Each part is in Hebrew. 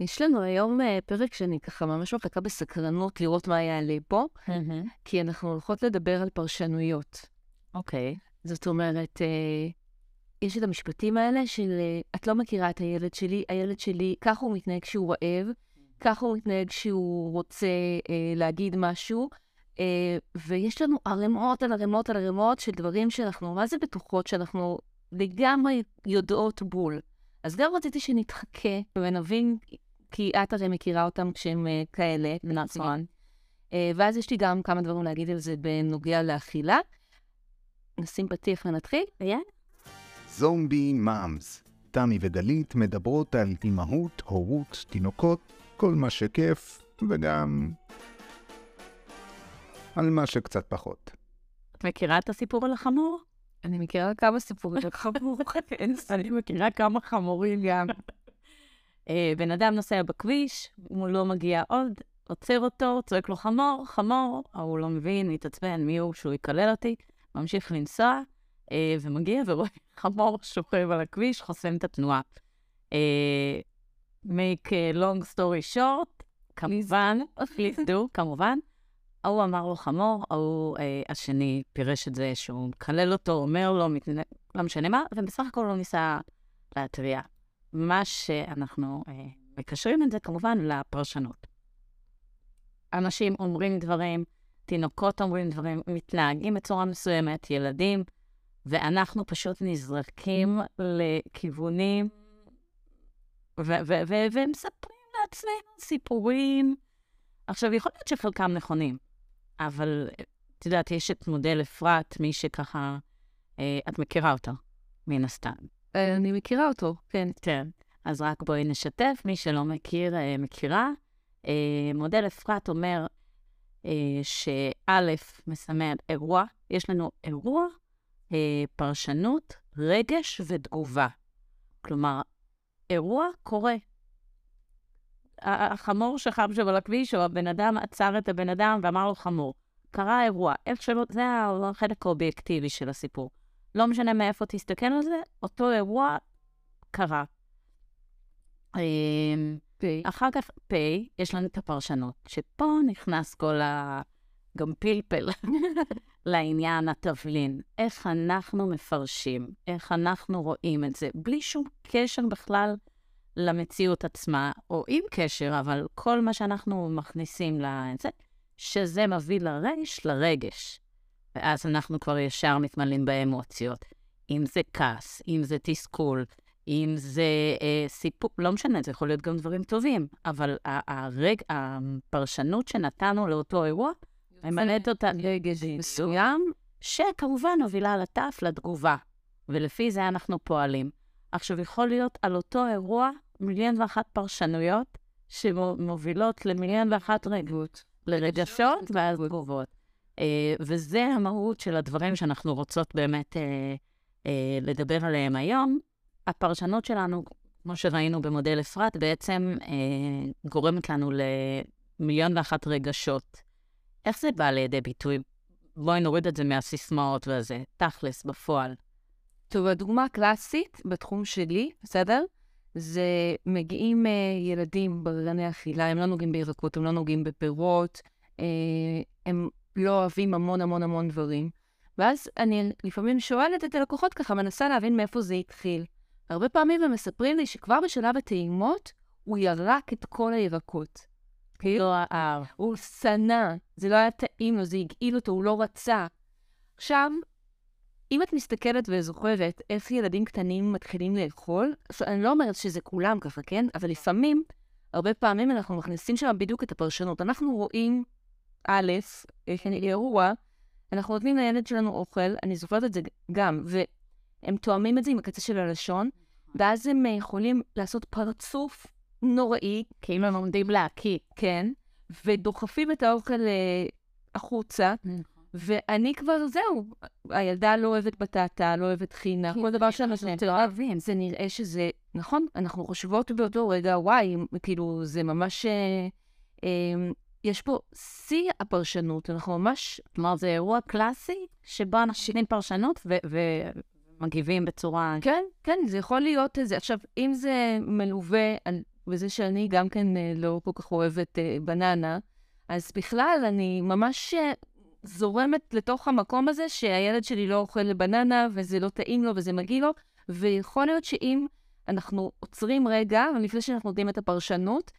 יש לנו היום אה, פרק שאני ככה ממש מחכה בסקרנות לראות מה יעלה פה, כי אנחנו הולכות לדבר על פרשנויות. אוקיי. זאת אומרת, אה, יש את המשפטים האלה של אה, את לא מכירה את הילד שלי, הילד שלי, ככה הוא מתנהג כשהוא רעב, ככה הוא מתנהג כשהוא רוצה אה, להגיד משהו, אה, ויש לנו ערימות על ערימות על ערימות של דברים שאנחנו, מה זה בטוחות, שאנחנו לגמרי יודעות בול. אז גם רציתי שנתחכה ונבין, כי את הרי מכירה אותם כשהם אה, כאלה. נכון. אה, ואז יש לי גם כמה דברים להגיד על זה בנוגע לאכילה. נשים פתיח ונתחיל? כן. זומבי מאמס. תמי וגלית מדברות על אימהות, הורות, תינוקות, כל מה שכיף, וגם על מה שקצת פחות. את מכירה את הסיפור על החמור? אני מכירה כמה סיפורים על חמור. אני מכירה כמה חמורים גם. אה, בן אדם נוסע בכביש, מולו מגיע עוד, עוצר אותו, צועק לו חמור, חמור, ההוא לא מבין, מתעצבן, מי הוא שהוא יקלל אותי, ממשיך לנסוע, אה, ומגיע ורואה חמור שוכב על הכביש, חוסם את התנועה. אה, make a long story short, כמובן, please do, כמובן. ההוא אמר לו חמור, ההוא אה, השני פירש את זה שהוא מקלל אותו, אומר לו, מתנ... לא משנה מה, ובסך הכל הוא ניסה להתריע. מה שאנחנו אה, מקשרים את זה כמובן לפרשנות. אנשים אומרים דברים, תינוקות אומרים דברים, מתנהגים בצורה מסוימת, ילדים, ואנחנו פשוט נזרקים לכיוונים ומספרים לעצמנו סיפורים. עכשיו, יכול להיות שחלקם נכונים, אבל את יודעת, יש את מודל אפרת, מי שככה, אה, את מכירה אותו, מן הסתם. אה, אני מכירה אותו, כן. כן. אז רק בואי נשתף, מי שלא מכיר, אה, מכירה. אה, מודל אפרת אומר אה, שא' מסמל אירוע, יש לנו אירוע, פרשנות, רגש ותגובה. כלומר, אירוע קורה. החמור שכב שם על הכביש, או הבן אדם עצר את הבן אדם ואמר לו חמור. קרה אירוע, איך שלא, זה החלק האובייקטיבי של הסיפור. לא משנה מאיפה תסתכל על זה, אותו אירוע קרה. אמ, אחר כך, פ', יש לנו את הפרשנות, שפה נכנס כל ה... גם פלפל לעניין התבלין. איך אנחנו מפרשים, איך אנחנו רואים את זה, בלי שום קשר בכלל למציאות עצמה, או עם קשר, אבל כל מה שאנחנו מכניסים לזה, שזה מביא לרש, לרגש. ואז אנחנו כבר ישר מתמלאים באמוציות. אם זה כעס, אם זה תסכול, אם זה אה, סיפור, לא משנה, זה יכול להיות גם דברים טובים, אבל הרג, הפרשנות שנתנו לאותו אירוע, ממלאת אותה רגש מסוים. שכמובן מובילה לטף, לתגובה. ולפי זה אנחנו פועלים. עכשיו, יכול להיות על אותו אירוע מיליון ואחת פרשנויות שמובילות למיליון ואחת רגות, לרגשות ואז תגובות. אה, וזה המהות של הדברים שאנחנו רוצות באמת אה, אה, לדבר עליהם היום. הפרשנות שלנו, כמו שראינו במודל אפרת, בעצם אה, גורמת לנו למיליון ואחת רגשות. איך זה בא לידי ביטוי? בואי נוריד את זה מהסיסמאות וזה, תכלס, בפועל. טוב, הדוגמה הקלאסית בתחום שלי, בסדר? זה מגיעים uh, ילדים בררני אכילה, הם לא נוגעים בירקות, הם לא נוגעים בפירות, uh, הם לא אוהבים המון המון המון דברים. ואז אני לפעמים שואלת את הלקוחות ככה, מנסה להבין מאיפה זה התחיל. הרבה פעמים הם מספרים לי שכבר בשלב הטעימות, הוא ירק את כל הירקות. כאילו. הוא שנא, זה לא היה טעים לו, זה הגעיל אותו, הוא לא רצה. עכשיו, אם את מסתכלת וזוכרת איך ילדים קטנים מתחילים לאכול, אני לא אומרת שזה כולם ככה, כן? אבל לפעמים, הרבה פעמים אנחנו מכניסים שם בדיוק את הפרשנות. אנחנו רואים, א', אירוע, אנחנו נותנים לילד שלנו אוכל, אני זוכרת את זה גם, והם תואמים את זה עם הקצה של הלשון, ואז הם אה, יכולים לעשות פרצוף נוראי, כאילו הם עומדים להקיא. כן, ודוחפים את האוכל אה, החוצה, ואני כבר, זהו, הילדה לא אוהבת בטטה, לא אוהבת חינה, כל דבר שאנחנו להבין, זה נראה שזה, נכון, אנחנו חושבות באותו רגע, וואי, כאילו, זה ממש, אה, אה, יש פה שיא הפרשנות, אנחנו ממש, כלומר, זה אירוע קלאסי שבו אנחנו נותנים פרשנות ומגיבים בצורה... כן, כן, זה יכול להיות איזה, עכשיו, אם זה מלווה, על- וזה שאני גם כן אה, לא כל כך אוהבת אה, בננה, אז בכלל אני ממש אה, זורמת לתוך המקום הזה שהילד שלי לא אוכל בננה, וזה לא טעים לו וזה מגעיל לו, ויכול להיות שאם אנחנו עוצרים רגע, לפני שאנחנו נותנים את הפרשנות,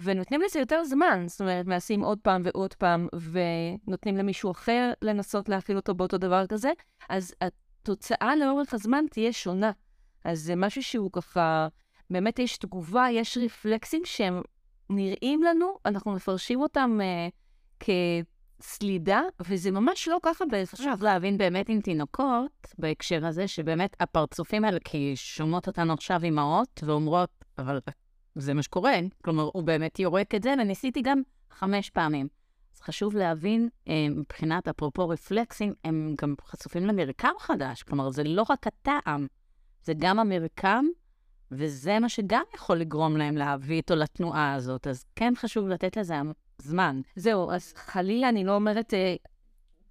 ונותנים לזה יותר זמן, זאת אומרת, מעשים עוד פעם ועוד פעם, ונותנים למישהו אחר לנסות להכיל אותו באותו דבר כזה, אז התוצאה לאורך הזמן תהיה שונה. אז זה משהו שהוא ככה, באמת יש תגובה, יש רפלקסים שהם נראים לנו, אנחנו מפרשים אותם אה, כסלידה, וזה ממש לא ככה בהכרח. חשוב להבין באמת עם תינוקות, בהקשר הזה, שבאמת הפרצופים האלה, כי שומעות אותנו עכשיו אימהות ואומרות, אבל זה מה שקורה, כלומר, הוא באמת יורק את זה, וניסיתי גם חמש פעמים. אז חשוב להבין, אה, מבחינת אפרופו רפלקסים, הם גם חשופים למרקם חדש, כלומר, זה לא רק הטעם, זה גם המרקם, וזה מה שגם יכול לגרום להם להביא איתו לתנועה הזאת. אז כן חשוב לתת לזה זמן. זהו, אז חלילה, אני לא אומרת, אה,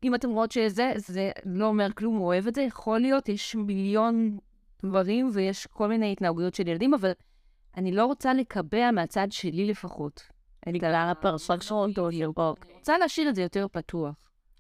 אם אתם רואות שזה, זה לא אומר כלום, הוא אוהב את זה, יכול להיות, יש מיליון דברים ויש כל מיני התנהגויות של ילדים, אבל אני לא רוצה לקבע מהצד שלי לפחות. בגלל הפרשנות או לראות. אני רוצה להשאיר את זה יותר פתוח.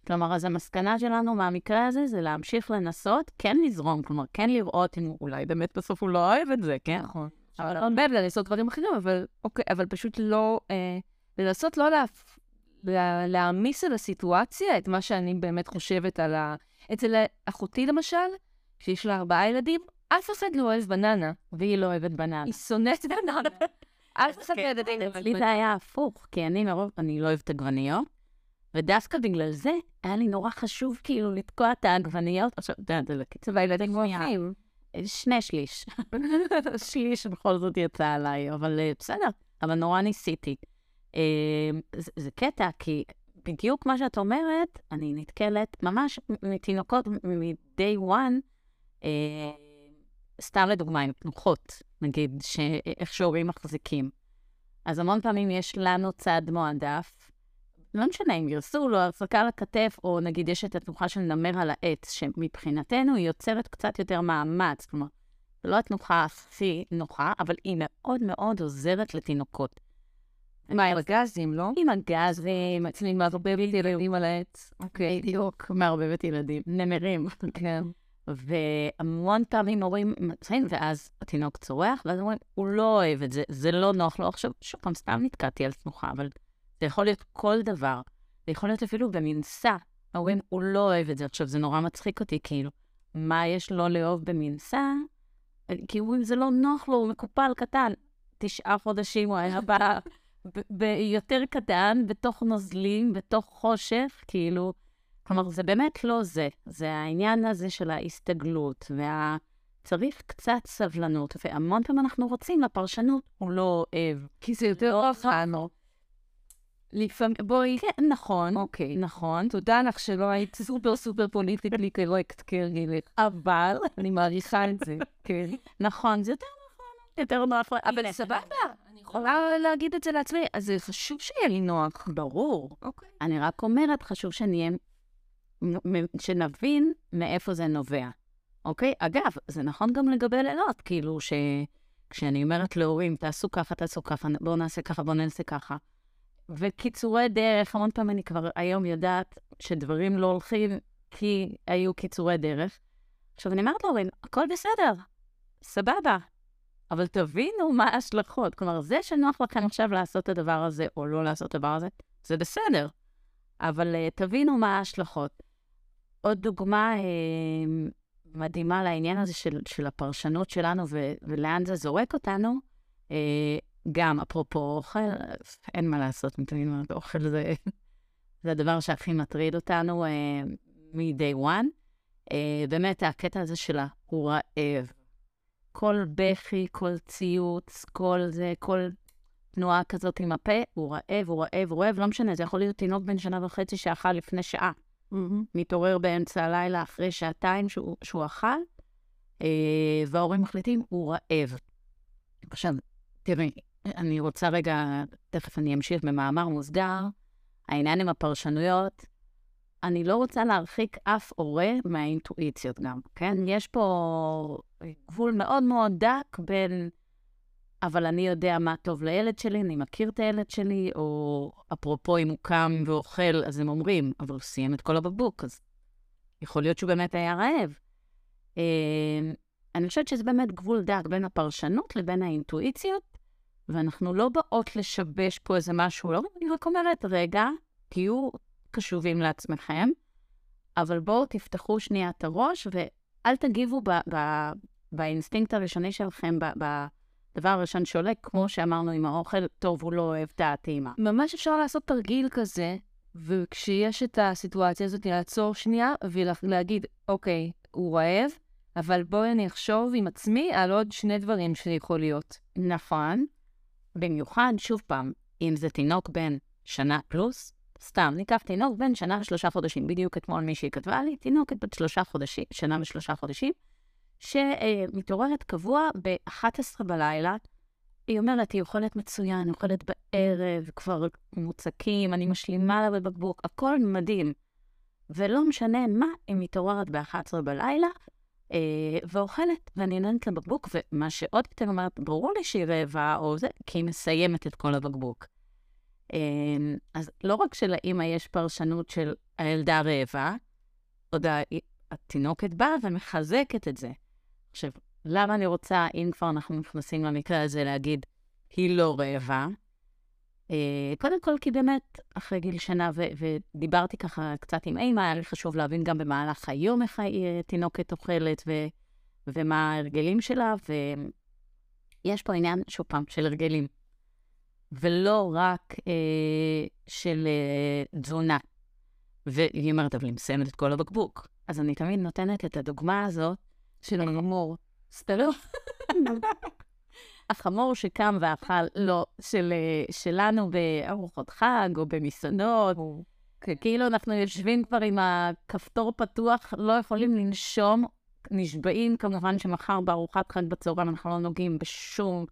כלומר, אז המסקנה שלנו מהמקרה הזה זה להמשיך לנסות, כן לזרום, כלומר, כן לראות אם אולי באמת בסוף הוא לא אוהב את זה, כן? נכון. אבל לא באמת לעשות דברים אחרים, אבל אוקיי, אבל פשוט לא, אה, לנסות לא להפ... לה, להעמיס על הסיטואציה את מה שאני באמת חושבת על ה... אצל אחותי למשל, שיש לה ארבעה ילדים, אף אחד לא אוהב בננה. והיא לא אוהבת בננה. היא שונאת בננה. אף אחד לא כן, יודעת אבל לי זה היה הפוך, כי אני מרוב, אני לא אוהבת עגבניות, ודווקא בגלל זה היה לי נורא חשוב כאילו לתקוע את העגבניות. עכשיו, אתה יודע, זה לקיצור, והילדים שנייה. אוהבים. שני שליש. שליש בכל זאת יצא עליי, אבל אה, בסדר, אבל נורא ניסיתי. אה, זה, קטע, כי בדיוק מה שאת אומרת, אני נתקלת ממש מתינוקות מ-day one, אה, סתם לדוגמה, עם תנוחות, נגיד, שאיך שהורים מחזיקים. אז המון פעמים יש לנו צד מועדף, לא משנה אם ירסו לו הרחקה על הכתף, או נגיד יש את התנוחה של נמר על העץ, שמבחינתנו היא יוצרת קצת יותר מאמץ, כלומר, זו לא התנוחה הכי נוחה, אבל היא מאוד מאוד עוזרת לתינוקות. מה, עם הגזים, לא? עם הגזים, אצלי מערבבת ילדים על העץ. אוקיי, בדיוק, מערבבת ילדים, נמרים. כן. והמון פעמים הורים מצאים, ואז התינוק צורח, ואז אומרים, הוא לא אוהב את זה, זה לא נוח לו. עכשיו, שוב פעם, סתם נתקעתי על תנוחה, אבל זה יכול להיות כל דבר. זה יכול להיות אפילו במנסה. אומרים, הוא לא אוהב את זה. עכשיו, זה נורא מצחיק אותי, כאילו, מה יש לו לאהוב במנסה? כי אומרים, זה לא נוח לו, הוא מקופל קטן. תשעה חודשים הוא היה בא ביותר קטן, בתוך נוזלים, בתוך חושך, כאילו... כלומר, זה באמת לא זה. זה העניין הזה של ההסתגלות, וה... צריך קצת סבלנות, והמון פעמים אנחנו רוצים לפרשנות, הוא לא אוהב. כי זה יותר אוכלנו. לפעמים, בואי, כן, נכון, אוקיי. נכון, תודה לך שלא היית סופר סופר politically correct כהרגלך. אבל, אני מעריכה את זה, כן. נכון, זה יותר נכון, יותר נוח. אבל הנה, סבבה, אני יכולה להגיד את זה לעצמי, אז זה חשוב שיהיה לי נוח. ברור. אוקיי. אני רק אומרת, חשוב שנהיה, שנבין מאיפה זה נובע, אוקיי? אגב, זה נכון גם לגבי לילות, כאילו, שכשאני אומרת להורים, תעשו ככה, תעשו ככה, בואו נעשה ככה, בואו נעשה ככה. וקיצורי דרך, המון פעמים אני כבר היום יודעת שדברים לא הולכים כי היו קיצורי דרך. עכשיו, אני אומרת להורים, הכל בסדר, סבבה, אבל תבינו מה ההשלכות. כלומר, זה שנוח לכם עכשיו לעשות את הדבר הזה או לא לעשות את הדבר הזה, זה בסדר. אבל uh, תבינו מה ההשלכות. עוד דוגמה uh, מדהימה לעניין הזה של, של הפרשנות שלנו ו, ולאן זה זורק אותנו, uh, גם אפרופו אוכל, אין מה לעשות, מתמיד מה אוכל זה, זה הדבר שהכי מטריד אותנו uh, מ-day one. Uh, באמת, הקטע הזה שלה, הוא רעב. כל בכי, כל ציוץ, כל זה, כל תנועה כזאת עם הפה, הוא רעב, הוא רעב, הוא רעב, לא משנה, זה יכול להיות תינוק בן שנה וחצי שאכל לפני שעה. מתעורר באמצע הלילה אחרי שעתיים שהוא, שהוא אכל, אה, וההורים מחליטים, הוא רעב. עכשיו, תראי, אני רוצה רגע, תכף אני אמשיך במאמר מוסגר, העניין עם הפרשנויות, אני לא רוצה להרחיק אף הורה מהאינטואיציות גם, כן? יש פה גבול מאוד מאוד דק בין אבל אני יודע מה טוב לילד שלי, אני מכיר את הילד שלי, או אפרופו אם הוא קם ואוכל, אז הם אומרים, אבל הוא סיים את כל הבקבוק, אז יכול להיות שהוא באמת היה רעב. אה, אני חושבת שזה באמת גבול דק בין הפרשנות לבין האינטואיציות, ואנחנו לא באות לשבש פה איזה משהו, לא, אני רק אומרת, רגע, תהיו קשובים לעצמכם, אבל בואו תפתחו שנייה את הראש, ואל תגיבו ב- ב- באינסטינקט הראשוני שלכם, ב- בדבר הראשון שעולה, כמו שאמרנו עם האוכל, טוב, הוא לא אוהב את הטעימה. ממש אפשר לעשות תרגיל כזה, וכשיש את הסיטואציה הזאת, לעצור שנייה ולהגיד, אוקיי, הוא רעב, אבל בואי אני אחשוב עם עצמי על עוד שני דברים שיכול להיות. נכון. במיוחד, שוב פעם, אם זה תינוק בן שנה פלוס, סתם, ניקח תינוק בן שנה ושלושה חודשים. בדיוק אתמול מישהי כתבה לי, תינוקת בת שלושה חודשים, שנה ושלושה חודשים, שמתעוררת קבוע ב-11 בלילה. היא אומרת, היא אוכלת מצוין, אוכלת בערב, כבר מוצקים, אני משלימה לה בבקבוק, הכל מדהים. ולא משנה מה, היא מתעוררת ב-11 בלילה, אה, ואוכלת, ואני נהנית לבקבוק, ומה שעוד יותר אומרת, ברור לי שהיא רעבה או זה, כי היא מסיימת את כל הבקבוק. אה, אז לא רק שלאימא יש פרשנות של הילדה רעבה, עוד התינוקת באה ומחזקת את זה. עכשיו, למה אני רוצה, אם כבר אנחנו נכנסים למקרה הזה, להגיד, היא לא רעבה? אה, קודם כל, כי באמת, אחרי גיל שנה, ו- ודיברתי ככה קצת עם אימא, היה לי חשוב להבין גם במהלך היום איך התינוקת אוכלת, ו- ומה ההרגלים שלה, ויש פה עניין, שוב פעם, של הרגלים. ולא רק אה, של אה, תזונה. והיא אומרת, אבל היא מסיימת את כל הבקבוק. אז אני תמיד נותנת את הדוגמה הזאת של החמור. סטלו. החמור שקם ואכל, לא, של, אה, שלנו בארוחות חג או במסעדות. כאילו אנחנו יושבים כבר עם הכפתור פתוח, לא יכולים לנשום, נשבעים כמובן שמחר בארוחת חג בצהריים אנחנו לא נוגעים בשום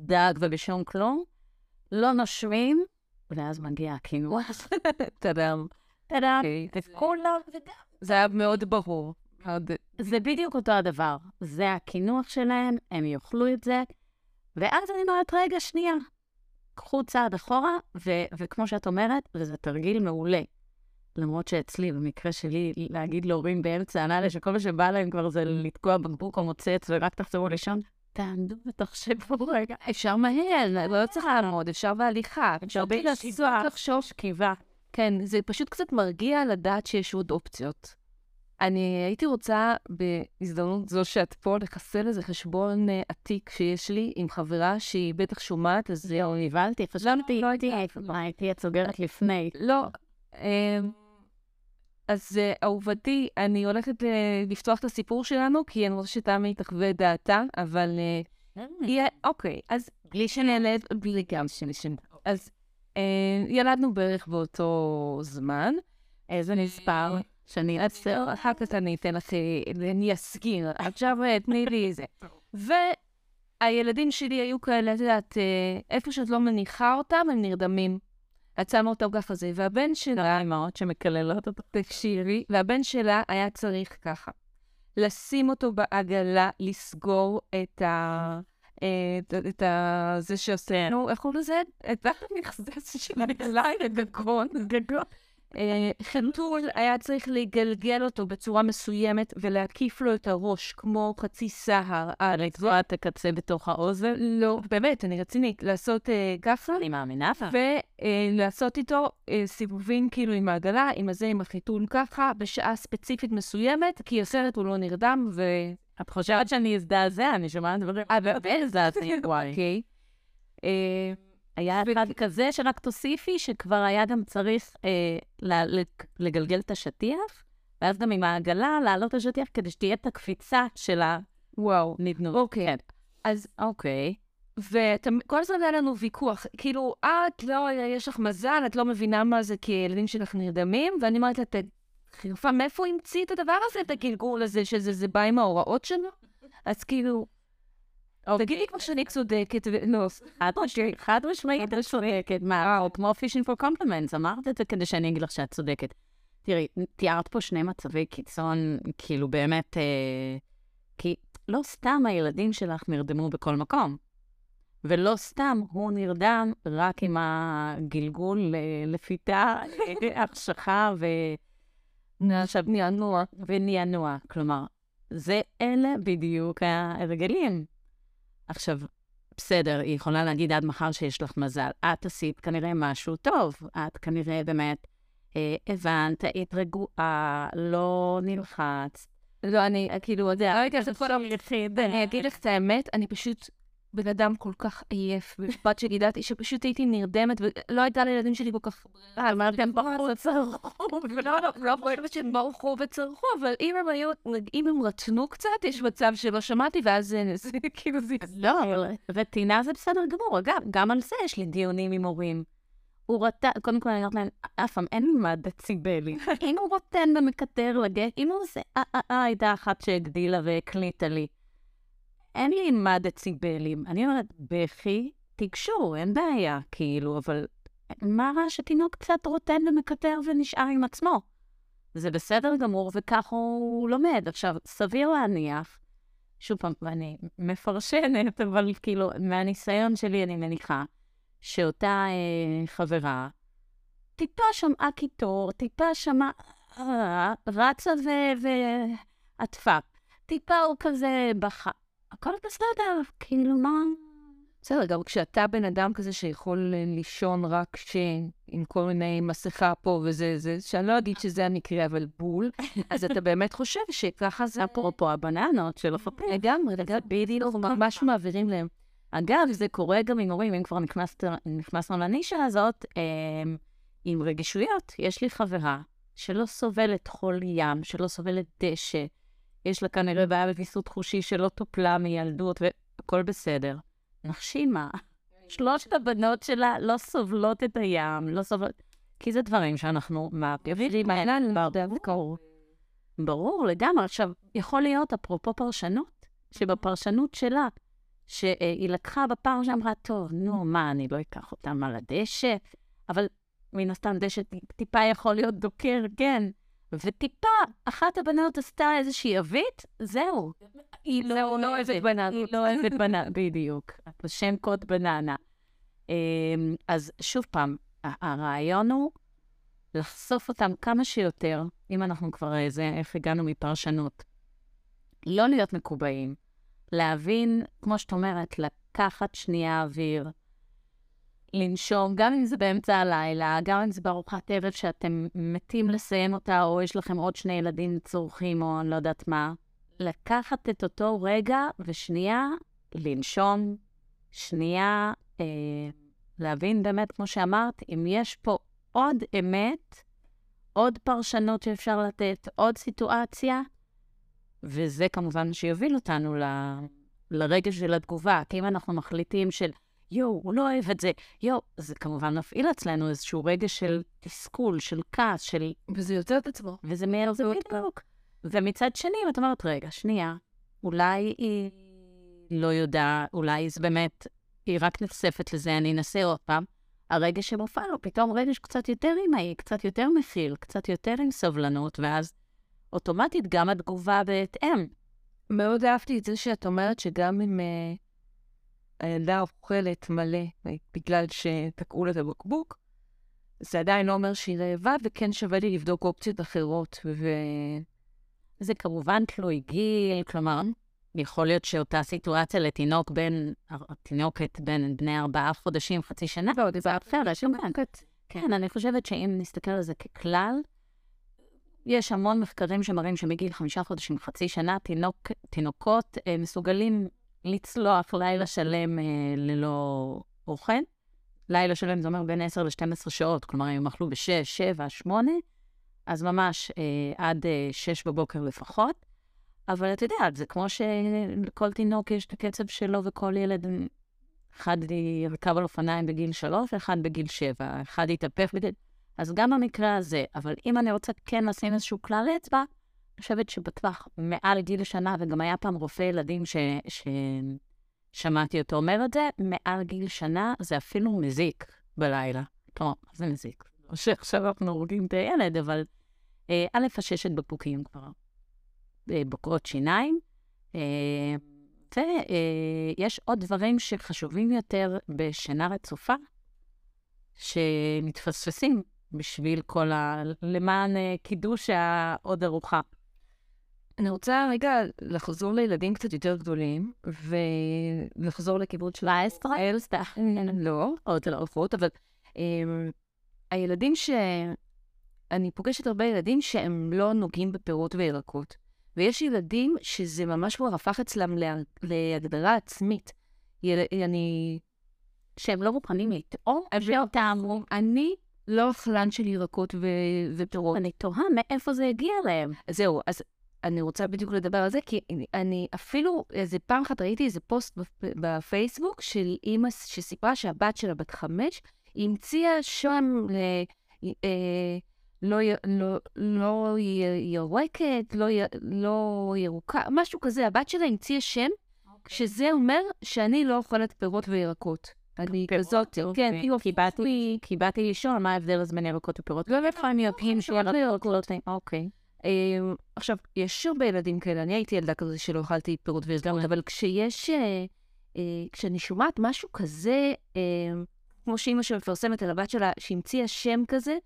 דג ובשום כלום, לא נושמים, ואז מגיע הקינוח. טאדם. טאדה, אוקיי. וכולם, זה היה מאוד ברור. מאוד... זה בדיוק אותו הדבר. זה הקינוח שלהם, הם יאכלו את זה, ואז אני אומרת, רגע, שנייה, קחו צעד אחורה, ו- וכמו שאת אומרת, וזה תרגיל מעולה. למרות שאצלי, במקרה שלי, להגיד להורים באמצע הלילה, שכל מה שבא להם כבר זה לתקוע בקבוק או מוצץ, ורק תחזרו לישון, תעמדו ותחשבו רגע. אפשר מהר, לא צריך לעמוד, אפשר בהליכה. אפשר בלי לחשוב. שכיבה. כן, זה פשוט קצת מרגיע לדעת שיש עוד אופציות. אני הייתי רוצה, בהזדמנות זו שאת פה, לחסל איזה חשבון אה, עתיק שיש לי עם חברה שהיא בטח שומעת, אז זהו, נבהלתי, חשבתי, לא הייתי, הייתי את סוגרת לפני. לא. אמ, אז אה, אהובתי, אני הולכת אה, לפתוח את הסיפור שלנו, כי אני רוצה שתמי תחווה את דעתה, אבל אוקיי, אז בלי שנלד, בלי גם שני. אז ילדנו בערך באותו זמן. איזה מספר? שאני אעצר, אחר כך אני אתן לך, אה, אני אסגיר. עכשיו אה, תני לי זה. והילדים שלי היו כאלה, את יודעת, אה, איפה שאת לא מניחה אותם, הם נרדמים. את שמה אותם ככה זה, והבן שלה, האימהות שמקללות אותו. תקשיבי, והבן שלה היה צריך ככה, לשים אותו בעגלה, לסגור את ה... את, את ה... זה שעושה, נו, איך קוראים לזה? את המכסס של הרגליים, הגגון, גגון. אה, חתול היה צריך לגלגל אותו בצורה מסוימת ולהקיף לו את הראש כמו חצי סהר. הרצועה תקצה בתוך האוזן. לא, באמת, אני רצינית, לעשות אה, ככה, אני מאמינה בה. ולעשות איתו אה, סיבובים כאילו עם העגלה, עם הזה, עם החיתול ככה, בשעה ספציפית מסוימת, כי אחרת הוא לא נרדם, ו... את חושבת שאני אזדעזע, אני שומעת דברים. אה, וואי. אוקיי. היה אחד כזה שרק תוסיפי, שכבר היה גם צריך אה, ל- ל- לגלגל את השטיח, ואז גם עם העגלה לעלות את השטיח כדי שתהיה את הקפיצה של וואו. הנדנוד. אוקיי. כן. אז אוקיי. וכל הזמן היה לנו ויכוח, כאילו, את לא, יש לך מזל, את לא מבינה מה זה כי הילדים שלך נרדמים, ואני אומרת לה, "ת- חירפה, מאיפה הוא המציא את הדבר הזה, את הגלגול הזה, שזה זה בא עם ההוראות שלו? אז כאילו, תגידי כבר שאני צודקת, ו- לא, חד משמעית, חד משמעית, את צודקת. מה, כמו fishing for compliments, אמרת את זה כדי שאני אגיד לך שאת צודקת. תראי, תיארת פה שני מצבי קיצון, כאילו באמת, אה, כי לא סתם הילדים שלך נרדמו בכל מקום. ולא סתם, הוא נרדם רק עם הגלגול אה, לפיתה, אה, החשכה ו... עכשיו נענוע. ונענוע. כלומר, זה אלה בדיוק ההרגלים. עכשיו, בסדר, היא יכולה להגיד עד מחר שיש לך מזל. את עשית כנראה משהו טוב. את כנראה באמת אה, הבנת, היית רגועה, לא נלחצת. לא, אני, כאילו, אתה יודע, רגע, זה כל יחיד. אני אגיד לך את האמת, אני פשוט בן אדם כל כך עייף, שלי ידעתי שפשוט הייתי נרדמת, ולא הייתה לילדים שלי כל כך ברירה. אמרתם ברחו וצרחו. לא, לא, לא חושבת שהם ברחו וצרחו, אבל אם הם היו, אם הם רטנו קצת, יש מצב שלא שמעתי, ואז זה כאילו זה... לא, רטינה זה בסדר גמור. אגב, גם על זה יש לי דיונים עם הורים. הוא רטה, קודם כל אני אומרת להם, אף פעם אין מה דציבלים. אם הוא רוטן ומקטר לגט, אם הוא עושה, אה, אה, אה, הייתה אחת שהגדילה והקליטה לי. אין לי מה דציבלים. אני אומרת, בכי, תיגשו, אין בעיה, כאילו, אבל מה רע שתינוק קצת רוטן ומקטר ונשאר עם עצמו? זה בסדר גמור, וכך הוא לומד. עכשיו, סביר להניח, שוב פעם, ואני מפרשנת, אבל כאילו, מהניסיון שלי אני מניחה, שאותה אה, חברה טיפה שמעה קיטור, טיפה שמעה, אה, רצה ועטפה. טיפה הוא כזה בכה. הכל בסדר, כאילו, מה... בסדר, גם כשאתה בן אדם כזה שיכול אה, לישון רק ש... עם כל מיני מסכה פה וזה, זה, שאני לא אגיד שזה המקרה, אבל בול, אז אתה באמת חושב שככה זה... אפרופו הבננות של הפפים. לגמרי, לגמרי, בדיוק, ממש מעבירים להם. אגב, זה קורה גם עם הורים, אם כבר נכנסנו לנישה הזאת, אה, עם רגישויות. יש לי חברה שלא סובלת חול ים, שלא סובלת דשא, יש לה כנראה בעיה בוויסות חושי שלא טופלה מילדות, והכל בסדר. נחשימה. שלושת הבנות שלה לא סובלות את הים, לא סובלות... כי זה דברים שאנחנו מעבירים ברור. ברור, לגמרי. עכשיו, יכול להיות, אפרופו פרשנות, שבפרשנות שלה, שהיא לקחה בפעם שאמרה, טוב, נו, מה, אני לא אקח אותם על הדשא? אבל מן הסתם דשא טיפה יכול להיות דוקר, כן. וטיפה, אחת הבנות עשתה איזושהי עווית, זהו. היא לא אוהבת בננה. היא לא אוהבת בננה, בדיוק. בשם קוד בננה. אמ, אז שוב פעם, הרעיון הוא לחשוף אותם כמה שיותר, אם אנחנו כבר איזה, אה, איך הגענו מפרשנות. לא להיות מקובעים, להבין, כמו שאת אומרת, לקחת שנייה אוויר, לנשום, גם אם זה באמצע הלילה, גם אם זה בארוחת ערב שאתם מתים לסיים אותה, או יש לכם עוד שני ילדים צורכים, או אני לא יודעת מה. לקחת את אותו רגע ושנייה לנשום, שנייה אה, להבין באמת, כמו שאמרת, אם יש פה עוד אמת, עוד פרשנות שאפשר לתת, עוד סיטואציה, וזה כמובן שיוביל אותנו ל... לרגע של התגובה. כי אם אנחנו מחליטים של, יואו, הוא לא אוהב את זה, יואו, זה כמובן מפעיל אצלנו איזשהו רגע של תסכול, של כעס, של... וזה יוצא את עצמו. וזה מעבר זה בדיוק. ומצד שני, את אומרת, רגע, שנייה, אולי היא לא יודעת, אולי זה באמת, היא רק נחשפת לזה, אני אנסה עוד פעם. הרגע שמופע לו, פתאום רגש קצת יותר אימהי, קצת יותר מכיל, קצת יותר עם סבלנות, ואז אוטומטית גם התגובה בהתאם. מאוד אהבתי את זה שאת אומרת שגם אם uh, הילדה אוכלת מלא בגלל שתקעו לה את הבקבוק, זה עדיין לא אומר שהיא רעבה, וכן שווה לי לבדוק אופציות אחרות. ו... זה כמובן תלוי גיל, כלומר, יכול להיות שאותה סיטואציה לתינוק בין, תינוקת בין בני ארבעה חודשים, חצי שנה, לא, זה אחרת, כן, אני חושבת שאם נסתכל על זה ככלל, יש המון מחקרים שמראים שמגיל חמישה חודשים, חצי שנה, תינוק, תינוקות אה, מסוגלים לצלוח לילה שלם אה, ללא אוכל. לילה שלם זה אומר בין 10 ל-12 שעות, כלומר, אם אכלו ב-6, 7, 8, אז ממש אה, עד אה, 6 בבוקר לפחות. אבל את יודעת, זה כמו שלכל תינוק יש את הקצב שלו וכל ילד, אחד ירכב על אופניים בגיל 3, אחד בגיל 7, אחד יתהפך בגיל... אז גם במקרה הזה, אבל אם אני רוצה כן לשים איזשהו כלל אצבע, חושבת שבטווח מעל גיל שנה, וגם היה פעם רופא ילדים ש... ששמעתי אותו אומר את זה, מעל גיל שנה זה אפילו מזיק בלילה. כלומר, זה מזיק? לא שעכשיו אנחנו הורגים את הילד, אבל אה, א', הששת בקבוקים כבר, אה, בקרות שיניים, אה, רוצה, אה, יש עוד דברים שחשובים יותר בשינה רצופה, שמתפספסים בשביל כל ה... למען קידוש העוד ארוחה. אני רוצה רגע לחזור לילדים קצת יותר גדולים, ולחזור לכיוון של 17? סתם. לא, עוד לא עופות, אבל um, הילדים ש... אני פוגשת הרבה ילדים שהם לא נוגעים בפירות וירקות. ויש ילדים שזה ממש כבר הפך אצלם לה... להגדרה עצמית. אני... שהם לא מוכנים לטעום, ואותם, אני לא אכלן של ירקות ו... ופירות. אני תוהה מאיפה זה הגיע להם. זהו, אז אני רוצה בדיוק לדבר על זה, כי אני אפילו, איזה פעם אחת ראיתי איזה פוסט בפייסבוק של אימא שסיפרה שהבת שלה בת חמש, היא המציאה שם ל... אה, לא, לא, לא ירקת, לא, לא ירוקה, משהו כזה. הבת שלה המציאה שם, okay. אוקיי. שזה אומר שאני לא אוכלת פירות וירקות. אני כזאת, כן, כי באתי לשאול מה ההבדל בין ירקות ופירות. לא איפה הם יודעים שירקות. אוקיי. אמ, עכשיו, יש הרבה ילדים כאלה, אני הייתי ילדה כזאת שלא אכלתי פירות וירקות, אבל כשיש, אה, אה, כשאני שומעת משהו כזה, אה, כמו שאימא שמפרסמת על הבת שלה, שהמציאה שם כזה,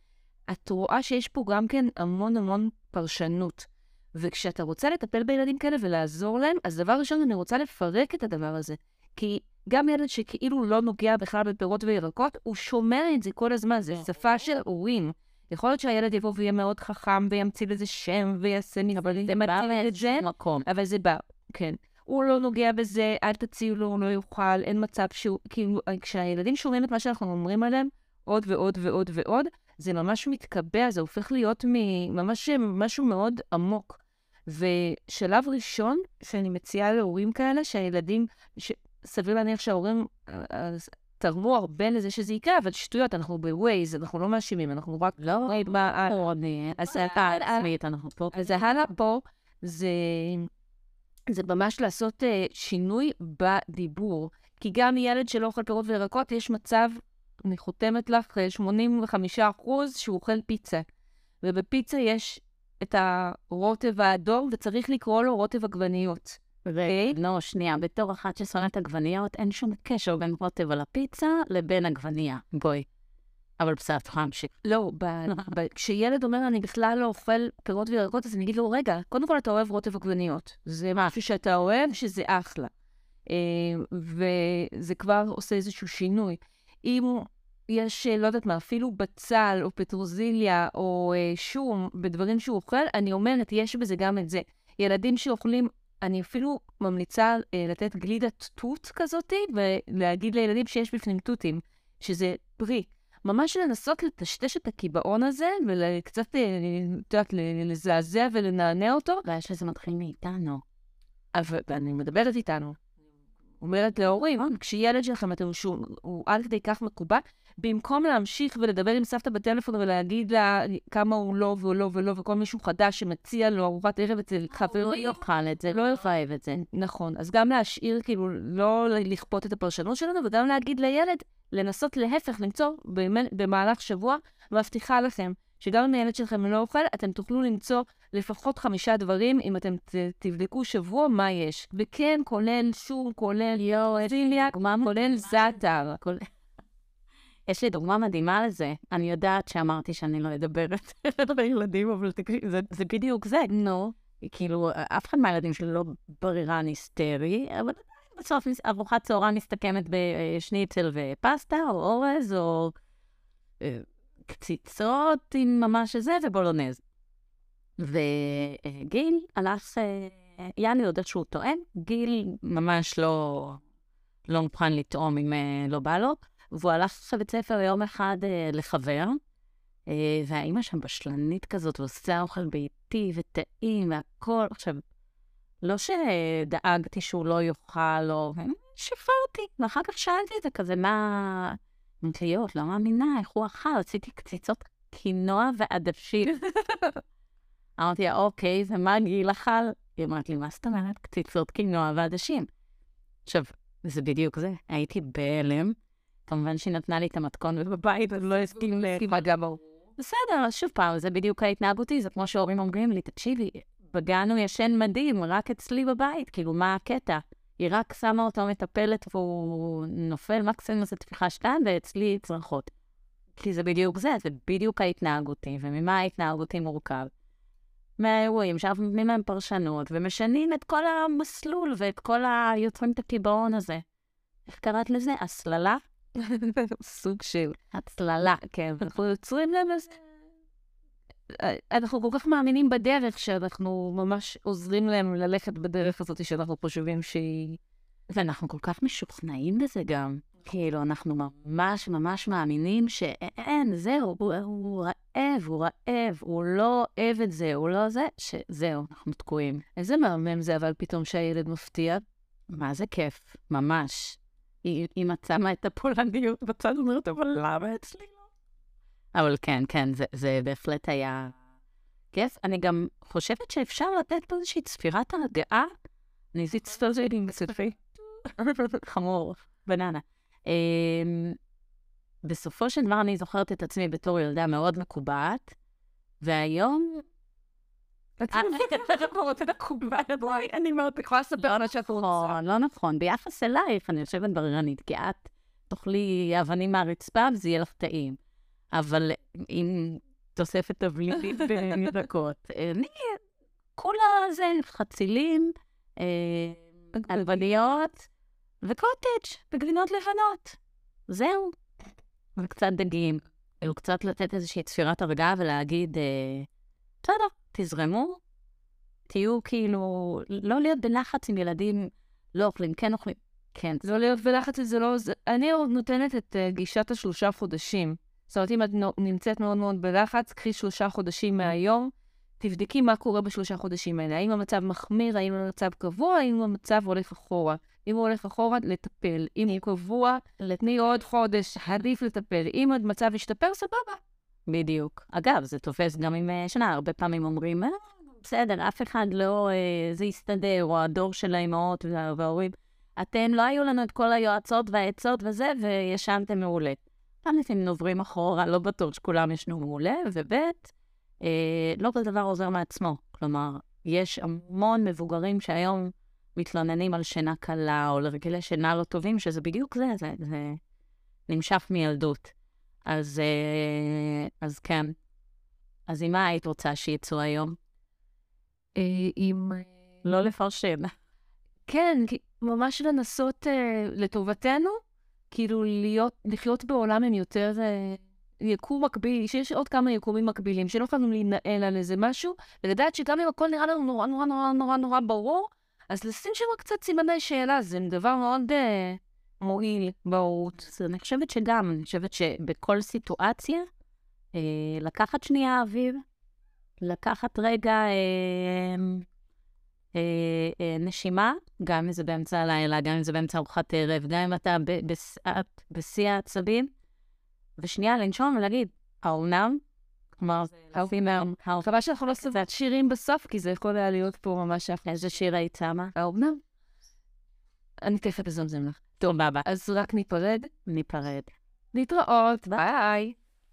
את רואה שיש פה גם כן המון המון פרשנות. וכשאתה רוצה לטפל בילדים כאלה ולעזור להם, אז דבר ראשון, אני רוצה לפרק את הדבר הזה. כי גם ילד שכאילו לא נוגע בכלל בפירות וירקות, הוא שומע את זה כל הזמן, זה שפה של הורים. יכול להיות שהילד יבוא ויהיה מאוד חכם וימציא לזה שם ויעשה אבל זה מציל את זה, מקום. אבל זה בא, כן. הוא לא נוגע בזה, אל תציעו לו, הוא לא יאכל, אין מצב שהוא, כאילו, כשהילדים שומעים את מה שאנחנו אומרים עליהם, עוד ועוד ועוד ועוד, זה ממש מתקבע, זה הופך להיות ממש משהו מאוד עמוק. ושלב ראשון שאני מציעה להורים כאלה, שהילדים, ש... סביר להניח שההורים אה, אה, תרמו הרבה לזה שזה יקרה, אבל שטויות, אנחנו בווייז, אנחנו לא מאשימים, אנחנו רק... לא, מה... אז זה עצמית, אנחנו פה. אז הלאה פה, זה... זה ממש לעשות uh, שינוי בדיבור. כי גם ילד שלא אוכל פירות וירקות, יש מצב, אני חותמת לך, 85 אחוז שהוא אוכל פיצה. ובפיצה יש את הרוטב האדום, וצריך לקרוא לו רוטב עגבניות. לא, שנייה, בתור אחת ששונאת עגבניות, אין שום קשר בין רוטב על הפיצה לבין עגבנייה. בואי. אבל בסדר, את יכולה להמשיך. לא, כשילד אומר, אני בכלל לא אוכל פירות וירקות, אז אני אגיד לו, רגע, קודם כל אתה אוהב רוטב עגבניות. זה משהו שאתה אוהב, שזה אחלה. אה, וזה כבר עושה איזשהו שינוי. אם יש, לא יודעת מה, אפילו בצל או פטרוזיליה או אה, שום בדברים שהוא אוכל, אני אומרת, יש בזה גם את זה. ילדים שאוכלים אני אפילו ממליצה אה, לתת גלידת תות כזאתי, ולהגיד לילדים שיש בפנים תותים, שזה פרי. ממש לנסות לטשטש את הקיבעון הזה, וקצת, אה, את יודעת, לזעזע ולנענע אותו. הבעיה שזה מתחיל מאיתנו. אבל אני מדברת איתנו. אומרת להורים, כשילד שלכם אתם שהוא הוא עד כדי כך מקובע, במקום להמשיך ולדבר עם סבתא בטלפון ולהגיד לה כמה הוא לא ולא ולא, וכל מישהו חדש שמציע לו ארוחת ערב אצל חברים, לא יאכל את זה, לא יאהב את זה. נכון, אז גם להשאיר, כאילו, לא לכפות את הפרשנות שלנו, וגם להגיד לילד, לנסות להפך, למצוא במהלך שבוע, מבטיחה לכם, שגם אם הילד שלכם לא אוכל, אתם תוכלו למצוא לפחות חמישה דברים, אם אתם תבדקו שבוע מה יש. וכן, כולל שום, כולל ציליאק, כולל זאטר. יש לי דוגמה מדהימה לזה. אני יודעת שאמרתי שאני לא אדברת על הילדים, אבל זה, זה בדיוק זה. נו. כאילו, אף אחד מהילדים שלי לא ברירן היסטרי, אבל בסוף ארוחת צהריים מסתכמת בשניצל ופסטה, או אורז, או אה, קציצות עם ממש זה, ובולונז. וגיל הלך, אה, יאני יודעת שהוא טוען, גיל ממש לא, לא מוכן לטעום אם אה, לא בא לו. והוא הלך לבית ספר יום אחד אה, לחבר, אה, והאימא שם בשלנית כזאת, ועושה אוכל ביתי וטעים והכול. עכשיו, לא שדאגתי שהוא לא יאכל, או... שפרתי, ואחר כך שאלתי את זה כזה, מה... אמרתי, את לא מאמינה, איך הוא אכל? עשיתי קציצות קינוע ועדשים. אמרתי לה, אוקיי, ומה גיל אכל? היא אמרת לי, מה זאת אומרת? קציצות קינוע ועדשים. עכשיו, זה בדיוק זה, הייתי בהלם. כמובן שהיא נתנה לי את המתכון ובבית, אז לא הסכים להיפגע ברור. בסדר, אז שוב פעם, זה בדיוק ההתנהגותי, זה כמו שהורים אומרים לי, תקשיבי, בגן הוא ישן מדהים, רק אצלי בבית, כאילו, מה הקטע? היא רק שמה אותו מטפלת והוא נופל מקסימום איזה טפיחה שתיים, ואצלי צרחות. כי זה בדיוק זה, זה בדיוק ההתנהגותי, וממה ההתנהגותי מורכב? מהאירועים שאנחנו נותנים להם פרשנות, ומשנים את כל המסלול ואת כל ה... יוצרים את הקיבעון הזה. איך קראת לזה? הסללה? סוג של... הצללה. כן, אנחנו יוצרים להם איזה... אנחנו כל כך מאמינים בדרך, שאנחנו ממש עוזרים להם ללכת בדרך הזאת שאנחנו חושבים שהיא... ואנחנו כל כך משוכנעים בזה גם. כאילו, אנחנו ממש ממש מאמינים שאין, זהו, הוא, הוא רעב, הוא רעב, הוא לא אוהב את זה, הוא לא זה, שזהו, אנחנו תקועים. איזה מהמם זה, אבל פתאום שהילד מפתיע. מה זה כיף, ממש. את שמה את הפולניות בצד, אומרת, אבל למה אצלי לא? אבל כן, כן, זה, זה בהחלט היה כיף. אני גם חושבת שאפשר לתת פה איזושהי צפירת הרגעה. אני איזה צפרדעים בסופי. חמור, בננה. Um, בסופו של דבר אני זוכרת את עצמי בתור ילדה מאוד מקובעת, והיום... אני מאוד יכולה לספר על שאת רוצה. נכון, לא נכון. ביחס אלייך, אני יושבת בררנית, כי את תאכלי אבנים מהרצפה וזה יהיה לך טעים. אבל עם תוספת תבליטית וירקות. אני, כולה זה חצילים, עלבניות. וקוטג' בגבינות לבנות. זהו. וקצת דגים. כאילו קצת לתת איזושהי צפירת הרגעה ולהגיד, אה, בסדר, תזרמו, תהיו כאילו, לא להיות בלחץ עם ילדים לא אוכלים, כן אוכלים. כן. לא להיות בלחץ זה לא... זה... אני נותנת את uh, גישת השלושה חודשים. זאת אומרת, אם את נמצאת מאוד מאוד בלחץ, קחי שלושה חודשים מהיום, תבדקי מה קורה בשלושה חודשים האלה. האם המצב מחמיר, האם המצב קבוע, האם המצב הולך אחורה. אם הוא הולך אחורה, לטפל. אם הוא קבוע, תני עוד חודש, עדיף לטפל. אם המצב ישתפר, סבבה. בדיוק. אגב, זה תופס גם עם אה, שנה. הרבה פעמים אומרים, אה, בסדר, אף אחד לא, אה, זה יסתדר, או הדור של האמהות וההורים. אתם, לא היו לנו את כל היועצות והעצות וזה, וישנתם מעולה. פעם לפעמים עוברים אחורה, לא בטוח שכולם ישנו מעולה, וב' אה, לא כל דבר עוזר מעצמו. כלומר, יש המון מבוגרים שהיום מתלוננים על שינה קלה או לרגלי שינה לא טובים, שזה בדיוק זה, זה, זה נמשך מילדות. אז, אה, אז כן. אז עם מה היית רוצה שיצאו היום? אה, עם... לא לפרשם. כן, ממש לנסות לטובתנו, כאילו להיות, לחיות בעולם עם יותר יקום מקביל, שיש עוד כמה יקומים מקבילים, שלא יכולים להינעל על איזה משהו, ולדעת שגם אם הכל נראה לנו נורא נורא נורא נורא נורא ברור, אז לשים שם קצת סימני שאלה, זה דבר מאוד אה, מועיל בהורות. אז אני חושבת שגם, אני חושבת שבכל סיטואציה, אה, לקחת שנייה אוויר, לקחת רגע אה, אה, אה, נשימה, גם אם זה באמצע הלילה, גם אם זה באמצע ארוחת ערב, גם אם אתה בשיא העצבים, ושנייה לנשום ולהגיד, האומנם? כלומר, האומנם. חבל שאנחנו לא שירים בסוף, כי זה יכול היה להיות פה ממש אחלה. איזה שיר היית שמה? האומנם? אני תכף אזמזם לך. טוב, בבא. אז רק ניפרד. ניפרד. להתראות. ביי.